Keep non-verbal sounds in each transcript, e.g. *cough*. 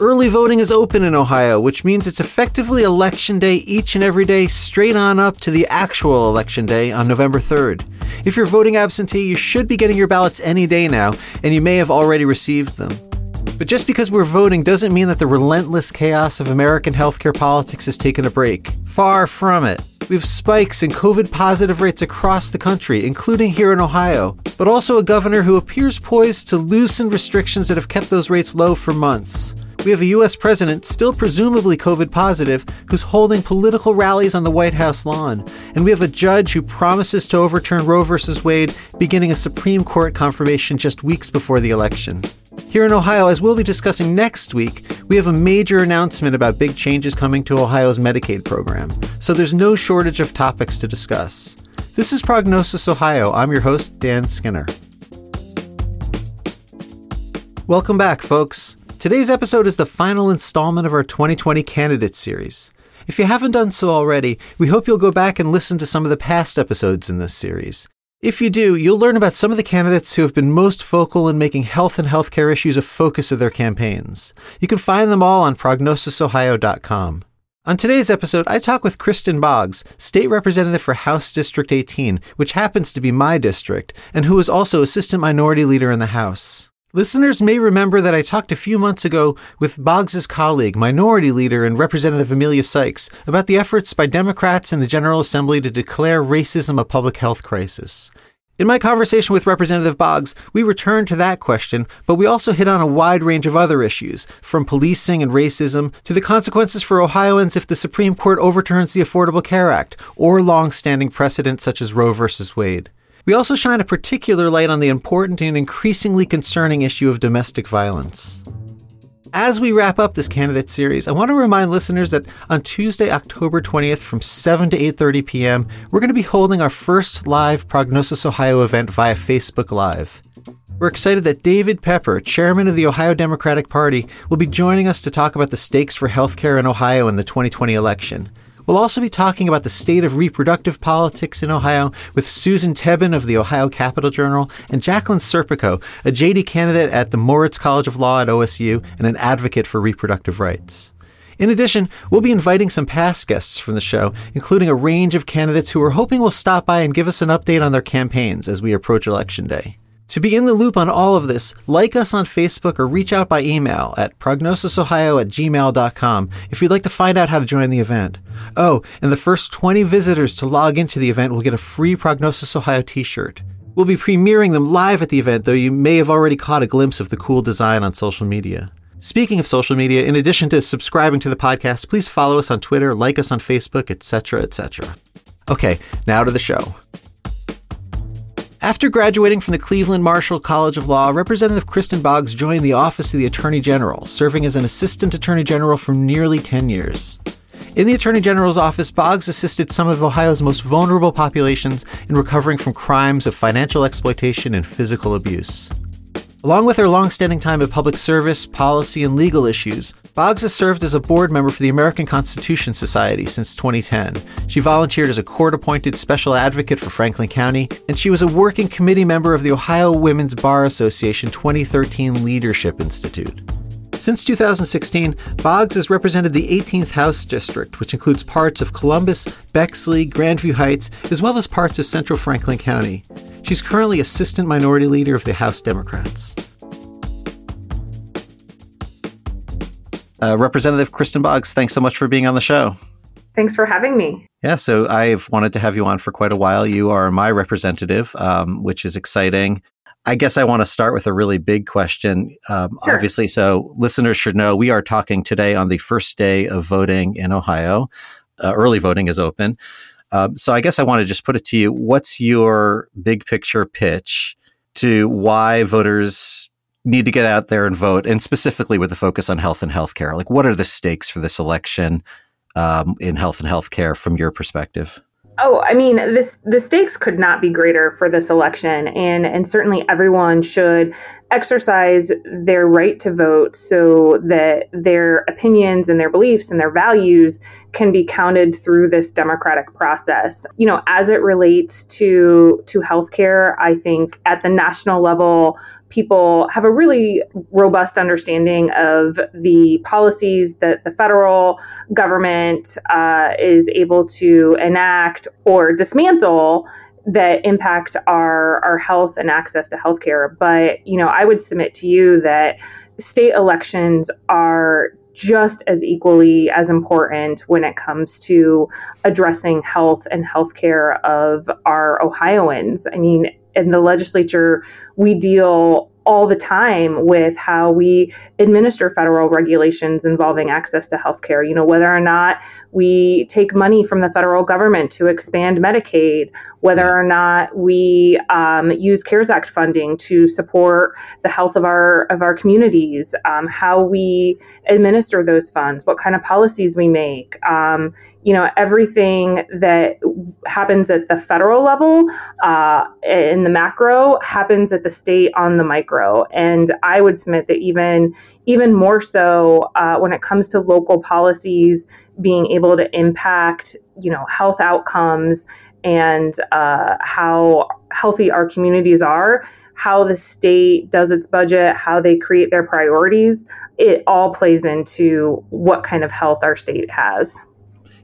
Early voting is open in Ohio, which means it's effectively election day each and every day, straight on up to the actual election day on November 3rd. If you're voting absentee, you should be getting your ballots any day now, and you may have already received them. But just because we're voting doesn't mean that the relentless chaos of American healthcare politics has taken a break. Far from it. We have spikes in COVID positive rates across the country, including here in Ohio, but also a governor who appears poised to loosen restrictions that have kept those rates low for months. We have a US president, still presumably COVID positive, who's holding political rallies on the White House lawn. And we have a judge who promises to overturn Roe v. Wade, beginning a Supreme Court confirmation just weeks before the election. Here in Ohio, as we'll be discussing next week, we have a major announcement about big changes coming to Ohio's Medicaid program. So there's no shortage of topics to discuss. This is Prognosis Ohio. I'm your host, Dan Skinner. Welcome back, folks. Today's episode is the final installment of our 2020 Candidates series. If you haven't done so already, we hope you'll go back and listen to some of the past episodes in this series. If you do, you'll learn about some of the candidates who have been most vocal in making health and healthcare issues a focus of their campaigns. You can find them all on prognosisohio.com. On today's episode, I talk with Kristin Boggs, state representative for House District 18, which happens to be my district, and who is also assistant minority leader in the House. Listeners may remember that I talked a few months ago with Boggs's colleague, Minority Leader and Representative Emilia Sykes, about the efforts by Democrats in the General Assembly to declare racism a public health crisis. In my conversation with Representative Boggs, we returned to that question, but we also hit on a wide range of other issues, from policing and racism to the consequences for Ohioans if the Supreme Court overturns the Affordable Care Act or long standing precedents such as Roe v. Wade. We also shine a particular light on the important and increasingly concerning issue of domestic violence. As we wrap up this candidate series, I want to remind listeners that on Tuesday, October 20th from 7 to 8:30 p.m., we're going to be holding our first live Prognosis Ohio event via Facebook Live. We're excited that David Pepper, chairman of the Ohio Democratic Party, will be joining us to talk about the stakes for healthcare in Ohio in the 2020 election. We'll also be talking about the state of reproductive politics in Ohio with Susan Tebben of the Ohio Capital Journal and Jacqueline Serpico, a JD candidate at the Moritz College of Law at OSU and an advocate for reproductive rights. In addition, we'll be inviting some past guests from the show, including a range of candidates who we're hoping will stop by and give us an update on their campaigns as we approach Election Day. To be in the loop on all of this, like us on Facebook or reach out by email at prognosisohio at gmail.com if you'd like to find out how to join the event. Oh, and the first 20 visitors to log into the event will get a free Prognosis Ohio t shirt. We'll be premiering them live at the event, though you may have already caught a glimpse of the cool design on social media. Speaking of social media, in addition to subscribing to the podcast, please follow us on Twitter, like us on Facebook, etc., etc. Okay, now to the show. After graduating from the Cleveland Marshall College of Law, Representative Kristin Boggs joined the Office of the Attorney General, serving as an Assistant Attorney General for nearly 10 years. In the Attorney General's office, Boggs assisted some of Ohio's most vulnerable populations in recovering from crimes of financial exploitation and physical abuse. Along with her long-standing time in public service, policy, and legal issues, Boggs has served as a board member for the American Constitution Society since 2010. She volunteered as a court-appointed special advocate for Franklin County, and she was a working committee member of the Ohio Women's Bar Association 2013 Leadership Institute. Since 2016, Boggs has represented the 18th House District, which includes parts of Columbus, Bexley, Grandview Heights, as well as parts of central Franklin County. She's currently Assistant Minority Leader of the House Democrats. Uh, Representative Kristin Boggs, thanks so much for being on the show. Thanks for having me. Yeah, so I've wanted to have you on for quite a while. You are my representative, um, which is exciting. I guess I want to start with a really big question. Um, sure. Obviously, so listeners should know we are talking today on the first day of voting in Ohio. Uh, early voting is open. Um, so I guess I want to just put it to you what's your big picture pitch to why voters need to get out there and vote, and specifically with the focus on health and healthcare? Like, what are the stakes for this election um, in health and healthcare from your perspective? Oh, I mean, this the stakes could not be greater for this election, and and certainly everyone should exercise their right to vote so that their opinions and their beliefs and their values can be counted through this democratic process. You know, as it relates to to healthcare, I think at the national level, people have a really robust understanding of the policies that the federal government uh, is able to enact or dismantle that impact our our health and access to healthcare. But you know, I would submit to you that state elections are just as equally as important when it comes to addressing health and healthcare of our Ohioans. I mean, in the legislature, we deal all the time with how we administer federal regulations involving access to healthcare. You know, whether or not we take money from the federal government to expand Medicaid, whether or not we um, use CARES Act funding to support the health of our of our communities, um, how we administer those funds, what kind of policies we make. Um, you know, everything that happens at the federal level uh, in the macro happens at the state on the micro. And I would submit that even even more so uh, when it comes to local policies being able to impact, you know, health outcomes and uh, how healthy our communities are how the state does its budget, how they create their priorities, it all plays into what kind of health our state has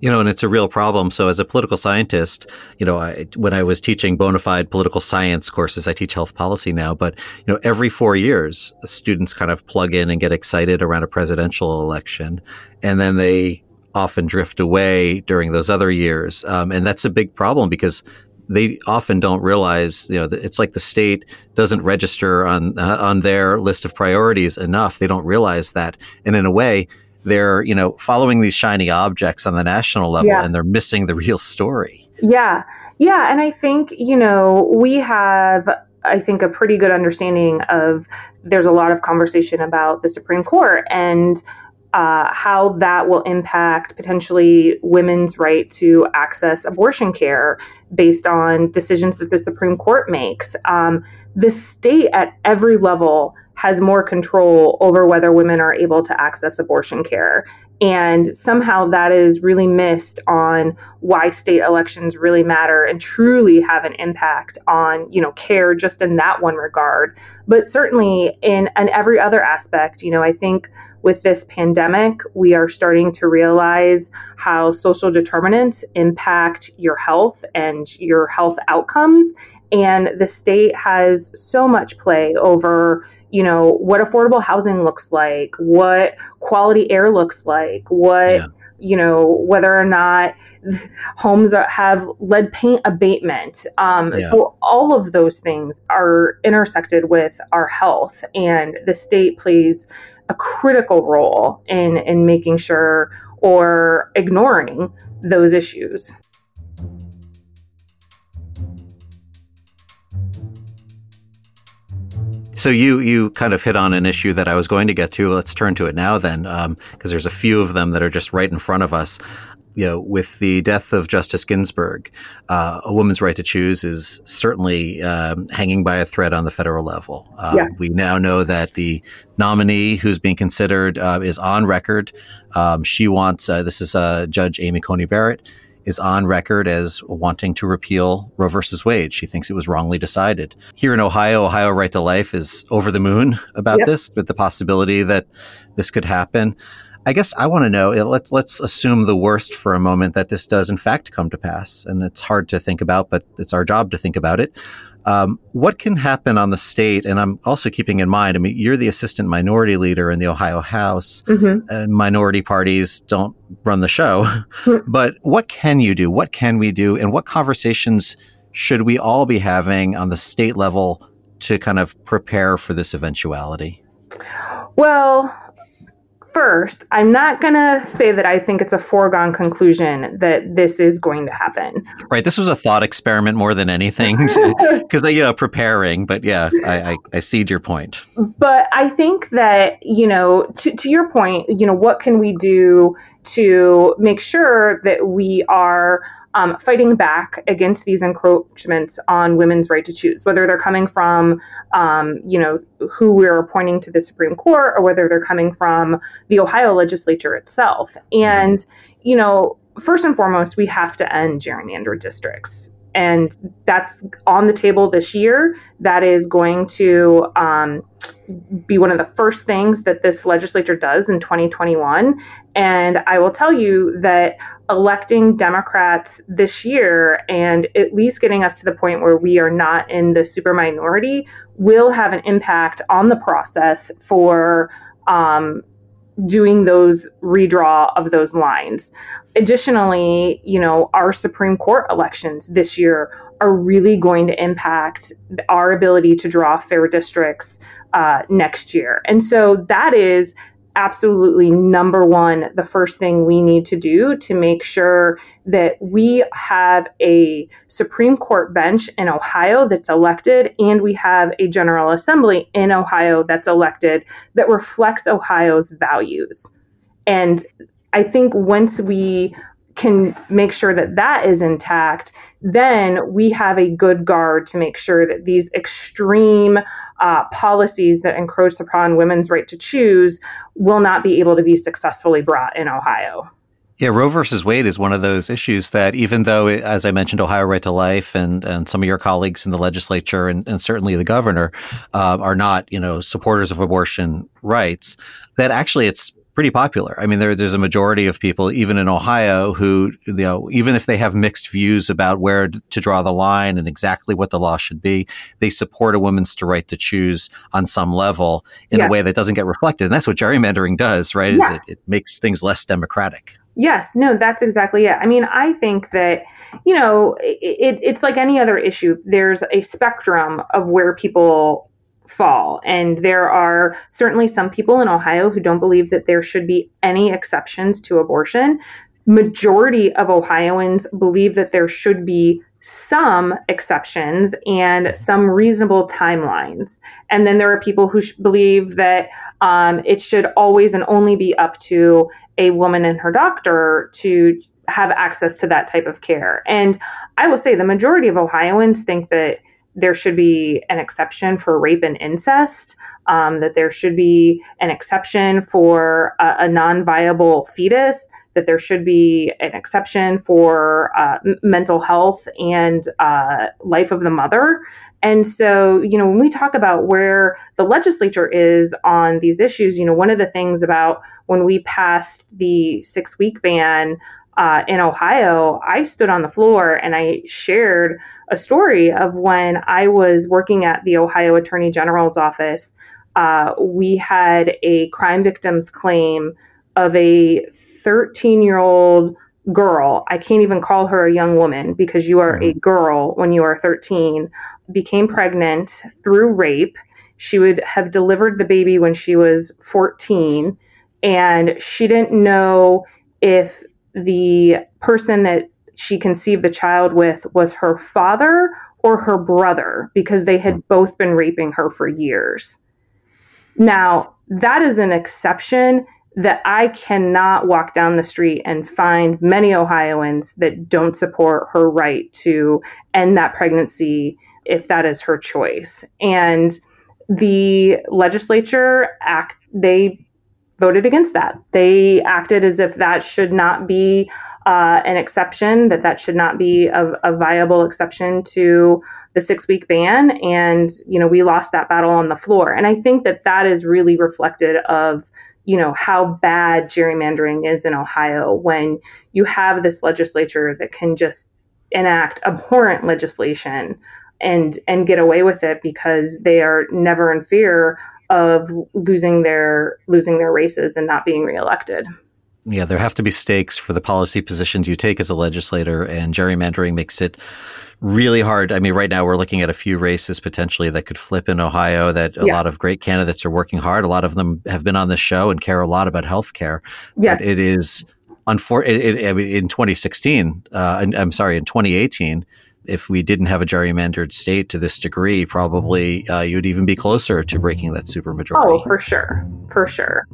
you know, and it's a real problem. So, as a political scientist, you know, I, when I was teaching bona fide political science courses, I teach health policy now. But you know, every four years, students kind of plug in and get excited around a presidential election, and then they often drift away during those other years, um, and that's a big problem because they often don't realize, you know, it's like the state doesn't register on uh, on their list of priorities enough. They don't realize that, and in a way, they're you know following these shiny objects on the national level yeah. and they're missing the real story. Yeah. Yeah. And i think you know we have i think a pretty good understanding of there's a lot of conversation about the supreme court and uh, how that will impact potentially women's right to access abortion care based on decisions that the Supreme Court makes. Um, the state at every level has more control over whether women are able to access abortion care. And somehow that is really missed on why state elections really matter and truly have an impact on, you know, care just in that one regard. But certainly in, in every other aspect, you know, I think with this pandemic, we are starting to realize how social determinants impact your health and your health outcomes. And the state has so much play over you know what affordable housing looks like what quality air looks like what yeah. you know whether or not *laughs* homes are, have lead paint abatement um, yeah. so all of those things are intersected with our health and the state plays a critical role in in making sure or ignoring those issues So you you kind of hit on an issue that I was going to get to. Let's turn to it now, then, because um, there's a few of them that are just right in front of us. You know, with the death of Justice Ginsburg, uh, a woman's right to choose is certainly um, hanging by a thread on the federal level. Um, yeah. We now know that the nominee who's being considered uh, is on record. Um, she wants uh, this is uh, Judge Amy Coney Barrett is on record as wanting to repeal Roe versus Wade. She thinks it was wrongly decided. Here in Ohio, Ohio Right to Life is over the moon about yep. this, with the possibility that this could happen. I guess I want to know. Let's let's assume the worst for a moment that this does in fact come to pass, and it's hard to think about, but it's our job to think about it. Um, what can happen on the state? And I'm also keeping in mind, I mean, you're the assistant minority leader in the Ohio House. Mm-hmm. And minority parties don't run the show. *laughs* but what can you do? What can we do? And what conversations should we all be having on the state level to kind of prepare for this eventuality? Well, First, I'm not going to say that I think it's a foregone conclusion that this is going to happen. Right. This was a thought experiment more than anything *laughs* because, uh, you know, preparing. But yeah, I, I, I your point. But I think that, you know, to, to your point, you know, what can we do to make sure that we are um, fighting back against these encroachments on women's right to choose, whether they're coming from, um, you know, who we're appointing to the Supreme Court or whether they're coming from the Ohio legislature itself. And, you know, first and foremost, we have to end gerrymandered districts. and that's on the table this year. That is going to um, be one of the first things that this legislature does in 2021. And I will tell you that electing Democrats this year and at least getting us to the point where we are not in the super minority will have an impact on the process for um, doing those redraw of those lines. Additionally, you know, our Supreme Court elections this year are really going to impact our ability to draw fair districts uh, next year. And so that is absolutely number one, the first thing we need to do to make sure that we have a Supreme Court bench in Ohio that's elected and we have a General Assembly in Ohio that's elected that reflects Ohio's values. And I think once we can make sure that that is intact, then we have a good guard to make sure that these extreme uh, policies that encroach upon women's right to choose will not be able to be successfully brought in Ohio. Yeah, Roe versus Wade is one of those issues that, even though, as I mentioned, Ohio Right to Life and, and some of your colleagues in the legislature and, and certainly the governor uh, are not, you know, supporters of abortion rights, that actually it's pretty popular. I mean, there, there's a majority of people, even in Ohio, who, you know, even if they have mixed views about where to draw the line and exactly what the law should be, they support a woman's right to choose on some level in yeah. a way that doesn't get reflected. And that's what gerrymandering does, right? Yeah. Is it, it makes things less democratic. Yes, no, that's exactly it. I mean, I think that, you know, it, it's like any other issue. There's a spectrum of where people fall. And there are certainly some people in Ohio who don't believe that there should be any exceptions to abortion. Majority of Ohioans believe that there should be some exceptions and some reasonable timelines. And then there are people who sh- believe that um, it should always and only be up to a woman and her doctor to have access to that type of care. And I will say the majority of Ohioans think that there should be an exception for rape and incest, um, that there should be an exception for a, a non viable fetus, that there should be an exception for uh, mental health and uh, life of the mother. And so, you know, when we talk about where the legislature is on these issues, you know, one of the things about when we passed the six week ban uh, in Ohio, I stood on the floor and I shared a story of when I was working at the Ohio Attorney General's office. Uh, we had a crime victims claim of a 13 year old girl. I can't even call her a young woman because you are a mm-hmm. girl when you are 13, became pregnant through rape. She would have delivered the baby when she was 14, and she didn't know if the person that she conceived the child with was her father or her brother because they had hmm. both been raping her for years. Now, that is an exception that I cannot walk down the street and find many Ohioans that don't support her right to end that pregnancy if that is her choice. And the legislature act they voted against that. They acted as if that should not be uh, an exception, that that should not be a, a viable exception to the six week ban. And, you know, we lost that battle on the floor. And I think that that is really reflected of, you know, how bad gerrymandering is in Ohio when you have this legislature that can just enact abhorrent legislation and and get away with it because they are never in fear of losing their losing their races and not being reelected. Yeah, there have to be stakes for the policy positions you take as a legislator, and gerrymandering makes it really hard. I mean, right now we're looking at a few races potentially that could flip in Ohio that a yeah. lot of great candidates are working hard. A lot of them have been on this show and care a lot about health care. Yeah. But it is unfortunate. I mean, in 2016, uh, I'm sorry, in 2018, if we didn't have a gerrymandered state to this degree, probably uh, you'd even be closer to breaking that supermajority. Oh, for sure, for sure.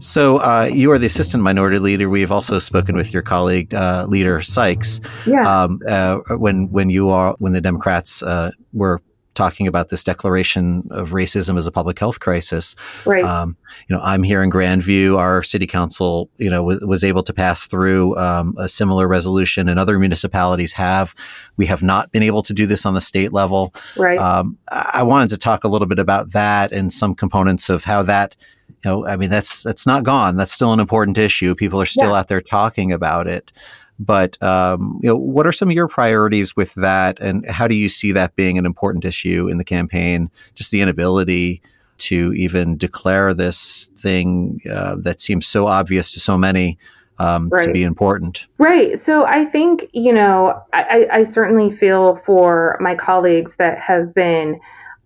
So uh, you are the assistant minority leader. We've also spoken with your colleague, uh, leader Sykes. Yeah. Um, uh, when when you are when the Democrats uh, were talking about this declaration of racism as a public health crisis. Right. Um, you know, I'm here in Grandview. Our city council, you know, w- was able to pass through um, a similar resolution, and other municipalities have. We have not been able to do this on the state level. Right. Um, I wanted to talk a little bit about that and some components of how that you know, I mean, that's that's not gone. That's still an important issue. People are still yeah. out there talking about it. But um, you know, what are some of your priorities with that, and how do you see that being an important issue in the campaign? Just the inability to even declare this thing uh, that seems so obvious to so many um, right. to be important. Right. So I think you know I, I certainly feel for my colleagues that have been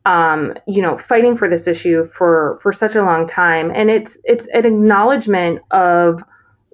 um, you know, fighting for this issue for for such a long time, and it's it's an acknowledgement of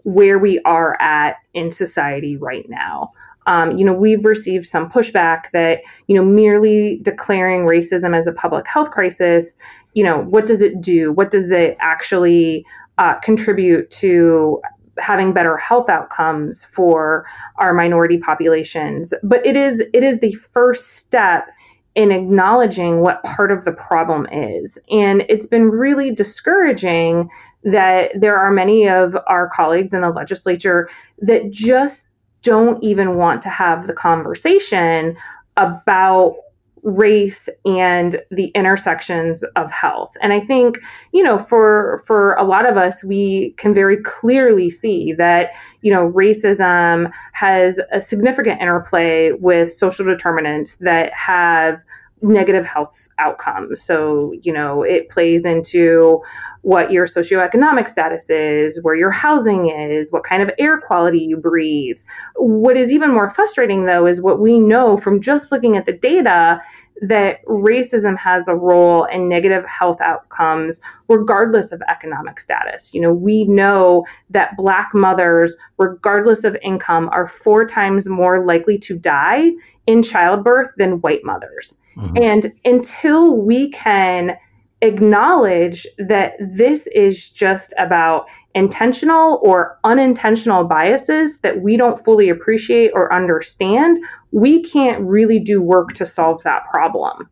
where we are at in society right now. Um, you know, we've received some pushback that, you know, merely declaring racism as a public health crisis, you know, what does it do? What does it actually uh, contribute to having better health outcomes for our minority populations? But it is it is the first step in acknowledging what part of the problem is, and it's been really discouraging that there are many of our colleagues in the legislature that just don't even want to have the conversation about race and the intersections of health. And i think you know for for a lot of us we can very clearly see that you know racism has a significant interplay with social determinants that have negative health outcomes. So, you know, it plays into what your socioeconomic status is, where your housing is, what kind of air quality you breathe. What is even more frustrating, though, is what we know from just looking at the data that racism has a role in negative health outcomes regardless of economic status. You know, we know that black mothers regardless of income are four times more likely to die in childbirth than white mothers. Mm-hmm. And until we can acknowledge that this is just about intentional or unintentional biases that we don't fully appreciate or understand, we can't really do work to solve that problem.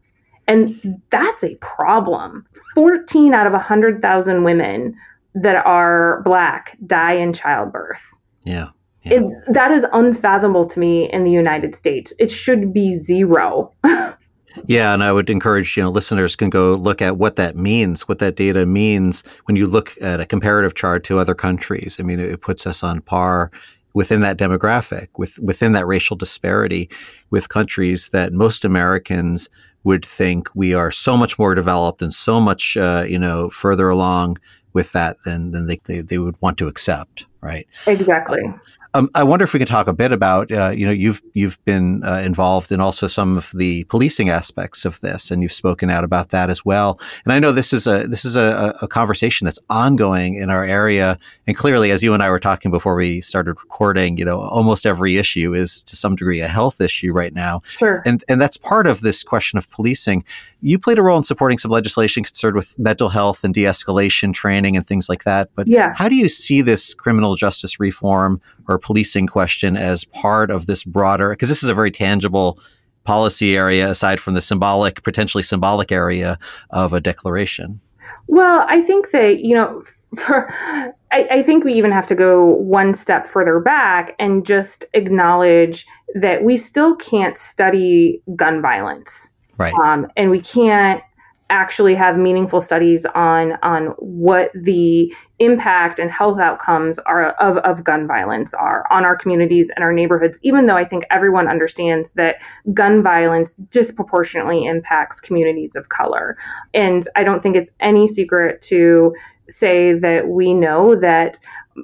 And that's a problem. 14 out of 100,000 women that are Black die in childbirth. Yeah. Yeah. It, that is unfathomable to me in the United States. It should be zero. *laughs* Yeah, and I would encourage you know listeners can go look at what that means, what that data means when you look at a comparative chart to other countries. I mean, it puts us on par within that demographic, with within that racial disparity, with countries that most Americans would think we are so much more developed and so much uh, you know further along with that than than they, they, they would want to accept, right? Exactly. Uh, um, I wonder if we could talk a bit about, uh, you know, you've you've been uh, involved in also some of the policing aspects of this, and you've spoken out about that as well. And I know this is a this is a, a conversation that's ongoing in our area, and clearly, as you and I were talking before we started recording, you know, almost every issue is to some degree a health issue right now. Sure. And and that's part of this question of policing. You played a role in supporting some legislation concerned with mental health and de-escalation training and things like that. But yeah. how do you see this criminal justice reform? or policing question as part of this broader, because this is a very tangible policy area aside from the symbolic, potentially symbolic area of a declaration? Well, I think that, you know, *laughs* for, I, I, think we even have to go one step further back and just acknowledge that we still can't study gun violence. Right. Um, and we can't actually have meaningful studies on on what the impact and health outcomes are of, of gun violence are on our communities and our neighborhoods even though i think everyone understands that gun violence disproportionately impacts communities of color. And i don't think it's any secret to say that we know that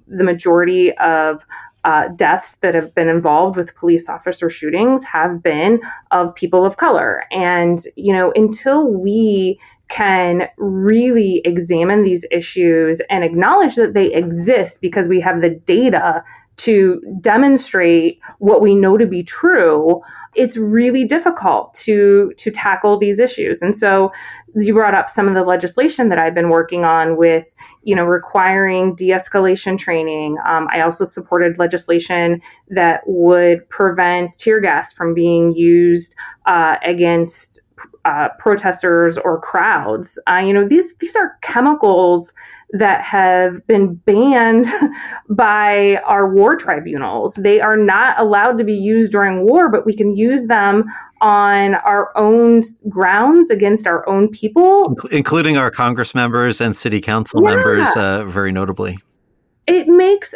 the majority of uh, deaths that have been involved with police officer shootings have been of people of color. And, you know, until we can really examine these issues and acknowledge that they exist because we have the data to demonstrate what we know to be true it's really difficult to to tackle these issues and so you brought up some of the legislation that I've been working on with, you know, requiring de-escalation training. Um, I also supported legislation that would prevent tear gas from being used uh, against uh, protesters or crowds. Uh, you know, these these are chemicals that have been banned *laughs* by our war tribunals. They are not allowed to be used during war, but we can use them on our own grounds against our own people, including our Congress members and city council yeah. members, uh, very notably. It makes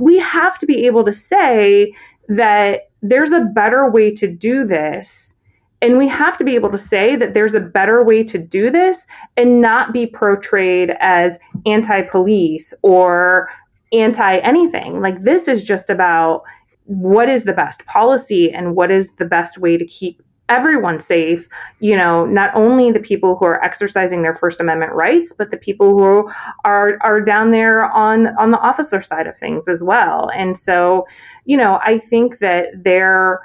we have to be able to say that there's a better way to do this and we have to be able to say that there's a better way to do this and not be portrayed as anti police or anti anything. Like, this is just about what is the best policy and what is the best way to keep everyone safe you know not only the people who are exercising their first amendment rights but the people who are are down there on on the officer side of things as well and so you know i think that there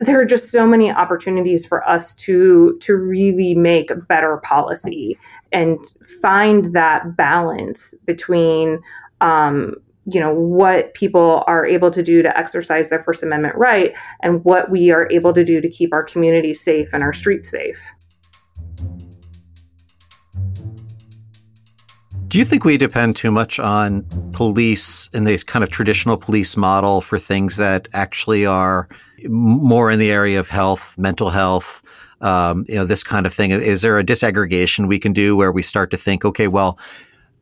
there are just so many opportunities for us to to really make better policy and find that balance between um, you know what people are able to do to exercise their first amendment right and what we are able to do to keep our community safe and our streets safe. Do you think we depend too much on police in the kind of traditional police model for things that actually are more in the area of health, mental health, um, you know, this kind of thing? Is there a disaggregation we can do where we start to think, okay, well,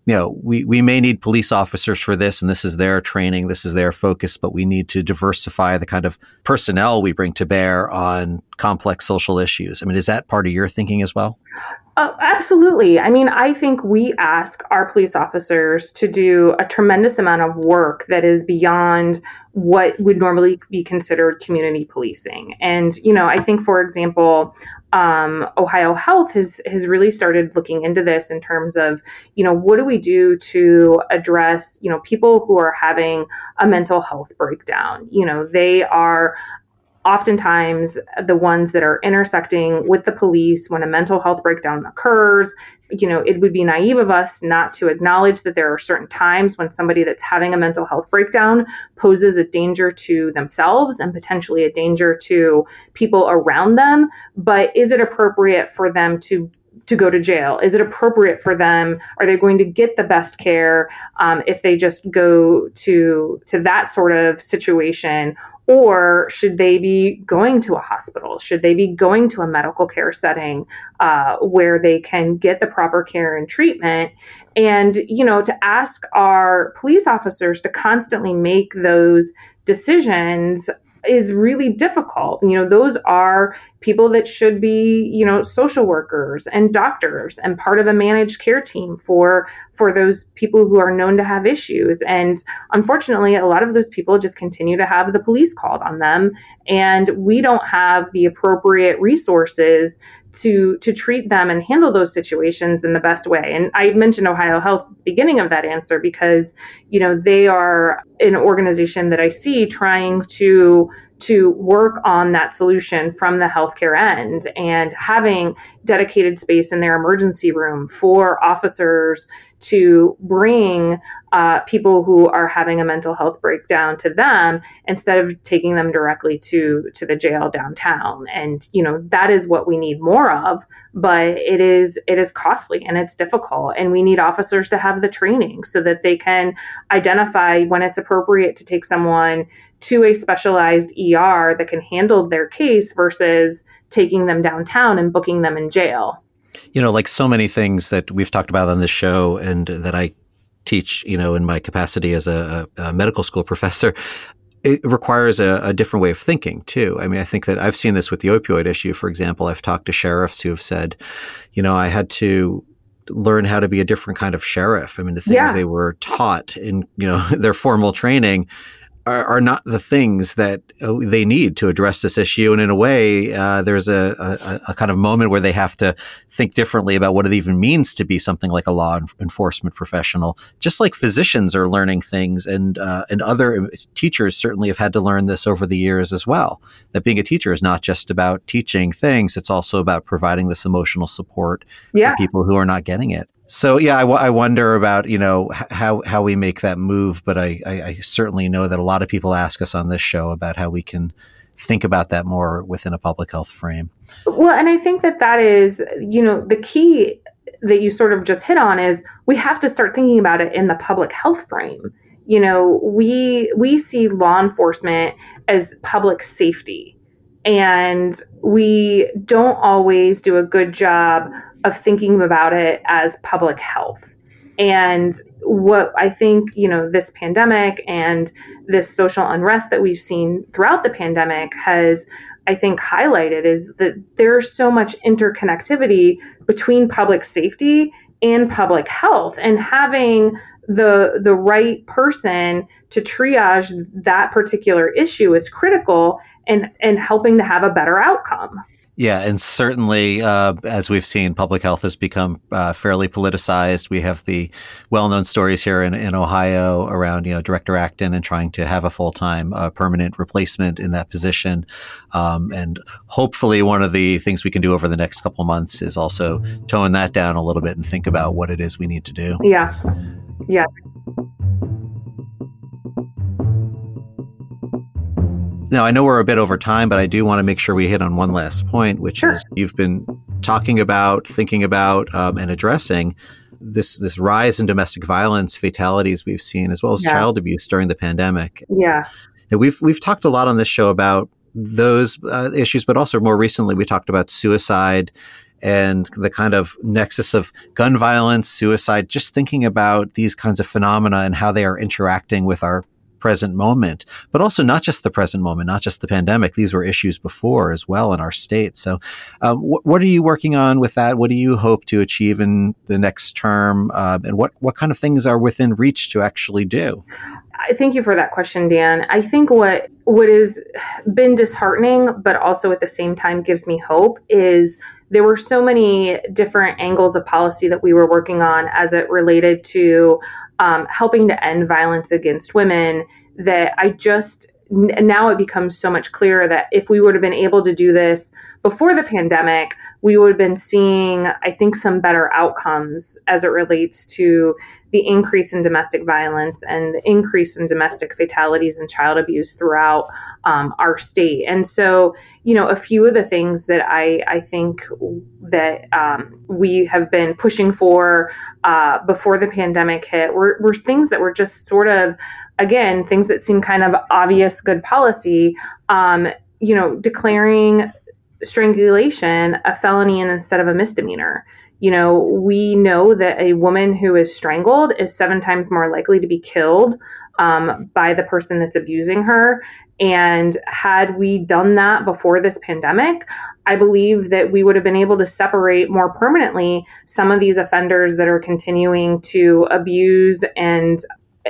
you know, we, we may need police officers for this, and this is their training, this is their focus, but we need to diversify the kind of personnel we bring to bear on complex social issues. I mean, is that part of your thinking as well? Uh, absolutely. I mean, I think we ask our police officers to do a tremendous amount of work that is beyond what would normally be considered community policing. And, you know, I think, for example, um, Ohio Health has has really started looking into this in terms of, you know, what do we do to address, you know, people who are having a mental health breakdown. You know, they are oftentimes the ones that are intersecting with the police when a mental health breakdown occurs you know it would be naive of us not to acknowledge that there are certain times when somebody that's having a mental health breakdown poses a danger to themselves and potentially a danger to people around them but is it appropriate for them to to go to jail? Is it appropriate for them? Are they going to get the best care um, if they just go to to that sort of situation? Or should they be going to a hospital? Should they be going to a medical care setting uh, where they can get the proper care and treatment? And, you know, to ask our police officers to constantly make those decisions is really difficult. You know, those are people that should be, you know, social workers and doctors and part of a managed care team for for those people who are known to have issues. And unfortunately, a lot of those people just continue to have the police called on them and we don't have the appropriate resources to to treat them and handle those situations in the best way. And I mentioned Ohio Health beginning of that answer because you know they are an organization that I see trying to to work on that solution from the healthcare end and having dedicated space in their emergency room for officers to bring uh, people who are having a mental health breakdown to them instead of taking them directly to to the jail downtown. And you know that is what we need more of but it is it is costly and it's difficult. And we need officers to have the training so that they can identify when it's appropriate to take someone to a specialized ER that can handle their case versus taking them downtown and booking them in jail you know, like so many things that we've talked about on this show and that I teach, you know, in my capacity as a, a medical school *laughs* professor, it requires a, a, different way of thinking too. I mean, I think that I've seen this with the opioid issue, for example. I've talked to sheriffs who have said, you know, I had to learn how to be a different kind of sheriff. I mean, the things yeah. they were taught in, you know, *laughs* their formal training are, are not the things that uh, they need to address this issue. And in a way, uh, there's a, a, a, kind of moment where they have to think differently about what it even means to be something like a law enforcement professional. Just like physicians are learning things, and uh, and other teachers certainly have had to learn this over the years as well. That being a teacher is not just about teaching things; it's also about providing this emotional support yeah. for people who are not getting it. So yeah, I, w- I wonder about you know how how we make that move, but I, I, I certainly know that a lot of people ask us on this show about how we can think about that more within a public health frame. Well, and I think that that is, you know, the key that you sort of just hit on is we have to start thinking about it in the public health frame. You know, we we see law enforcement as public safety and we don't always do a good job of thinking about it as public health. And what I think, you know, this pandemic and this social unrest that we've seen throughout the pandemic has I think highlighted is that there's so much interconnectivity between public safety and public health and having the the right person to triage that particular issue is critical and and helping to have a better outcome. Yeah, and certainly, uh, as we've seen, public health has become uh, fairly politicized. We have the well-known stories here in, in Ohio around, you know, Director Acton and trying to have a full-time uh, permanent replacement in that position. Um, and hopefully, one of the things we can do over the next couple months is also tone that down a little bit and think about what it is we need to do. Yeah, yeah. Now, I know we're a bit over time, but I do want to make sure we hit on one last point, which sure. is you've been talking about, thinking about, um, and addressing this this rise in domestic violence fatalities we've seen, as well as yeah. child abuse during the pandemic. Yeah, now, we've we've talked a lot on this show about those uh, issues, but also more recently we talked about suicide and the kind of nexus of gun violence, suicide. Just thinking about these kinds of phenomena and how they are interacting with our present moment, but also not just the present moment, not just the pandemic. These were issues before as well in our state. So, um, wh- what are you working on with that? What do you hope to achieve in the next term? Uh, and what, what kind of things are within reach to actually do? Thank you for that question, Dan. I think what what has been disheartening, but also at the same time gives me hope, is there were so many different angles of policy that we were working on as it related to um, helping to end violence against women that I just now it becomes so much clearer that if we would have been able to do this before the pandemic, we would have been seeing, I think, some better outcomes as it relates to the increase in domestic violence and the increase in domestic fatalities and child abuse throughout um, our state. And so, you know, a few of the things that I, I think that um, we have been pushing for uh, before the pandemic hit were, were things that were just sort of, again, things that seem kind of obvious good policy. Um, you know, declaring strangulation a felony instead of a misdemeanor. You know, we know that a woman who is strangled is seven times more likely to be killed um, by the person that's abusing her. And had we done that before this pandemic, I believe that we would have been able to separate more permanently some of these offenders that are continuing to abuse and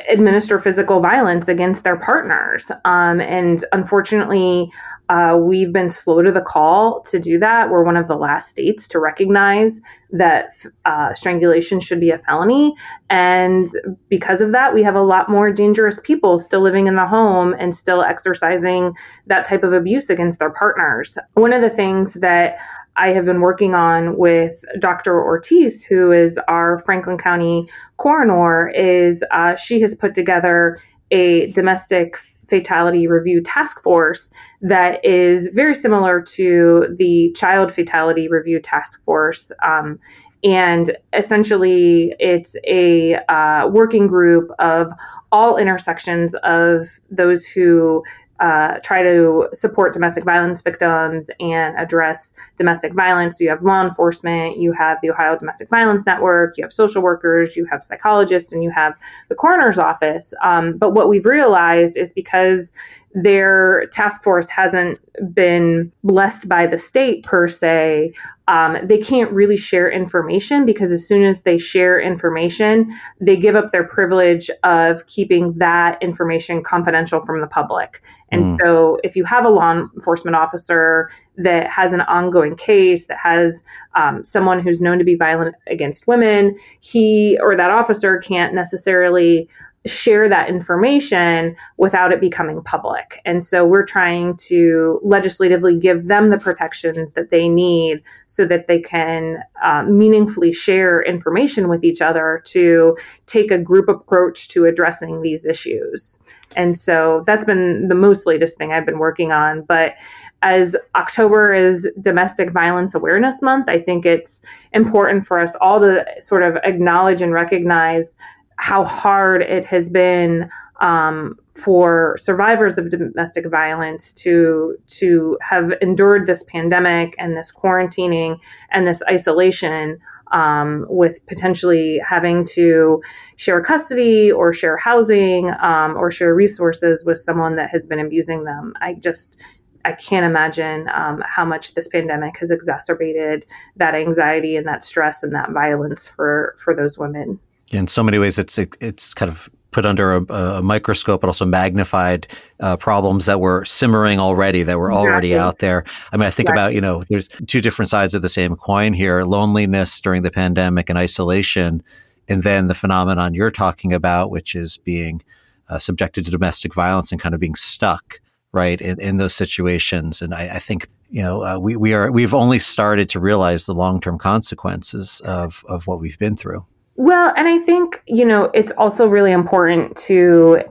administer physical violence against their partners. Um, and unfortunately, uh, we've been slow to the call to do that. We're one of the last states to recognize that uh, strangulation should be a felony. And because of that, we have a lot more dangerous people still living in the home and still exercising that type of abuse against their partners. One of the things that I have been working on with Dr. Ortiz, who is our Franklin County coroner, is uh, she has put together a domestic fatality review task force that is very similar to the child fatality review task force. Um, and essentially, it's a uh, working group of all intersections of those who uh, try to support domestic violence victims and address domestic violence. So you have law enforcement, you have the Ohio Domestic Violence Network, you have social workers, you have psychologists, and you have the coroner's office. Um, but what we've realized is because their task force hasn't been blessed by the state per se. Um, they can't really share information because as soon as they share information, they give up their privilege of keeping that information confidential from the public. And mm. so, if you have a law enforcement officer that has an ongoing case, that has um, someone who's known to be violent against women, he or that officer can't necessarily share that information without it becoming public. And so we're trying to legislatively give them the protections that they need so that they can uh, meaningfully share information with each other to take a group approach to addressing these issues. And so that's been the most latest thing I've been working on. But as October is Domestic Violence Awareness Month, I think it's important for us all to sort of acknowledge and recognize how hard it has been um, for survivors of domestic violence to to have endured this pandemic and this quarantining and this isolation um, with potentially having to share custody or share housing um, or share resources with someone that has been abusing them. I just I can't imagine um, how much this pandemic has exacerbated that anxiety and that stress and that violence for for those women. In so many ways, it's it's kind of put under a, a microscope, but also magnified uh, problems that were simmering already, that were exactly. already out there. I mean, I think about, you know, there's two different sides of the same coin here loneliness during the pandemic and isolation, and then the phenomenon you're talking about, which is being uh, subjected to domestic violence and kind of being stuck, right, in, in those situations. And I, I think you know, uh, we, we are we've only started to realize the long term consequences of of what we've been through. Well, and I think, you know, it's also really important to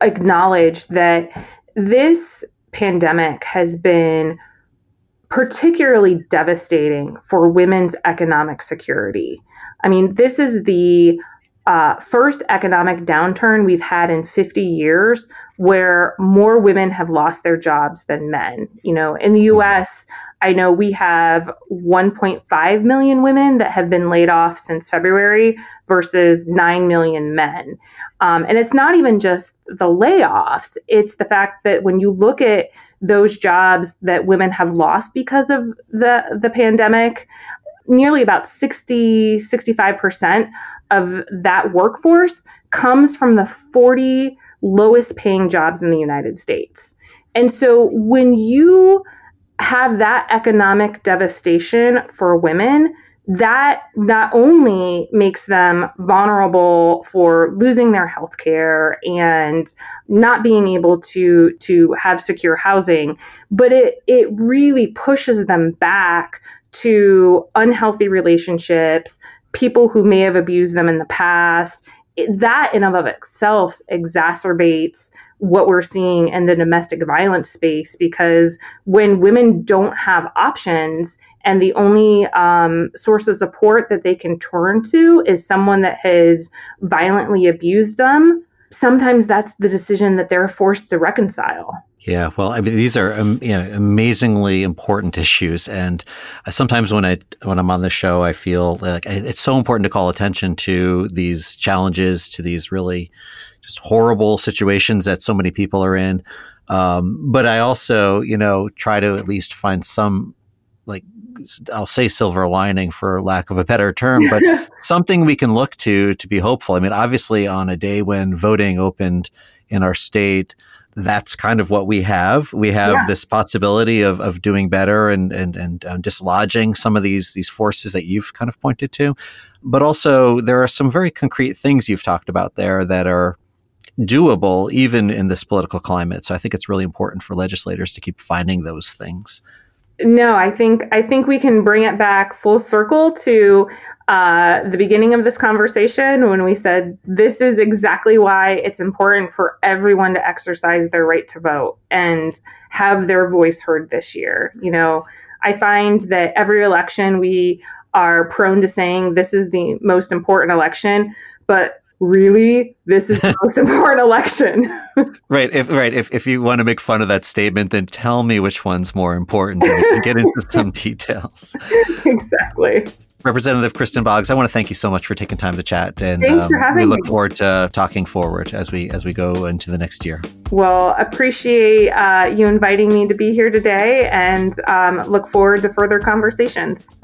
acknowledge that this pandemic has been particularly devastating for women's economic security. I mean, this is the uh, first economic downturn we've had in 50 years where more women have lost their jobs than men. You know, in the US, I know we have 1.5 million women that have been laid off since February versus 9 million men. Um, and it's not even just the layoffs, it's the fact that when you look at those jobs that women have lost because of the, the pandemic, nearly about 60, 65% of that workforce comes from the 40 lowest paying jobs in the United States. And so when you have that economic devastation for women, that not only makes them vulnerable for losing their health care and not being able to to have secure housing but it it really pushes them back to unhealthy relationships people who may have abused them in the past that in and of itself exacerbates what we're seeing in the domestic violence space because when women don't have options and the only um, source of support that they can turn to is someone that has violently abused them, sometimes that's the decision that they're forced to reconcile. Yeah, well, I mean, these are um, you know, amazingly important issues, and sometimes when I when I'm on the show, I feel like it's so important to call attention to these challenges, to these really just horrible situations that so many people are in. Um, but I also, you know, try to at least find some like I'll say silver lining for lack of a better term, but *laughs* something we can look to to be hopeful. I mean, obviously, on a day when voting opened in our state that's kind of what we have. We have yeah. this possibility of, of doing better and, and, and um, dislodging some of these, these forces that you've kind of pointed to. But also, there are some very concrete things you've talked about there that are doable even in this political climate. So I think it's really important for legislators to keep finding those things. No, I think I think we can bring it back full circle to uh, the beginning of this conversation when we said this is exactly why it's important for everyone to exercise their right to vote and have their voice heard this year. You know, I find that every election we are prone to saying this is the most important election, but really this is the *laughs* most important election. Right if right if, if you want to make fun of that statement then tell me which one's more important and get into some *laughs* details. Exactly Representative Kristin Boggs, I want to thank you so much for taking time to chat, and um, we look me. forward to talking forward as we as we go into the next year. Well, appreciate uh, you inviting me to be here today, and um, look forward to further conversations.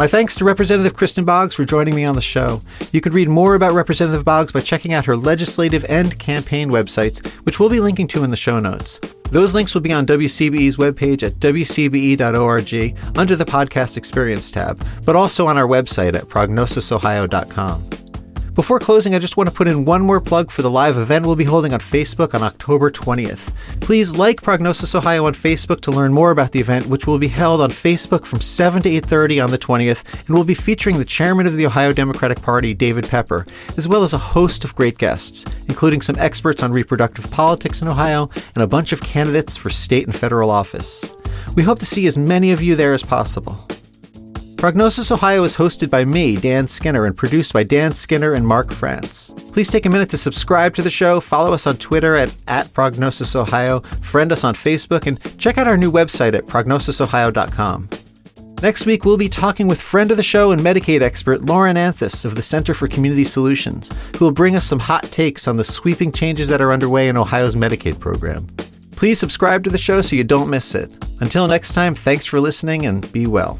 My thanks to Representative Kristin Boggs for joining me on the show. You can read more about Representative Boggs by checking out her legislative and campaign websites, which we'll be linking to in the show notes. Those links will be on WCBE's webpage at wcbe.org under the Podcast Experience tab, but also on our website at prognosisohio.com. Before closing, I just want to put in one more plug for the live event we'll be holding on Facebook on October 20th. Please like Prognosis Ohio on Facebook to learn more about the event, which will be held on Facebook from 7 to 8.30 on the 20th, and will be featuring the chairman of the Ohio Democratic Party, David Pepper, as well as a host of great guests, including some experts on reproductive politics in Ohio and a bunch of candidates for state and federal office. We hope to see as many of you there as possible. Prognosis Ohio is hosted by me, Dan Skinner, and produced by Dan Skinner and Mark France. Please take a minute to subscribe to the show, follow us on Twitter at, at Prognosis Ohio, friend us on Facebook, and check out our new website at prognosisohio.com. Next week, we'll be talking with friend of the show and Medicaid expert Loren Anthes of the Center for Community Solutions, who will bring us some hot takes on the sweeping changes that are underway in Ohio's Medicaid program. Please subscribe to the show so you don't miss it. Until next time, thanks for listening and be well.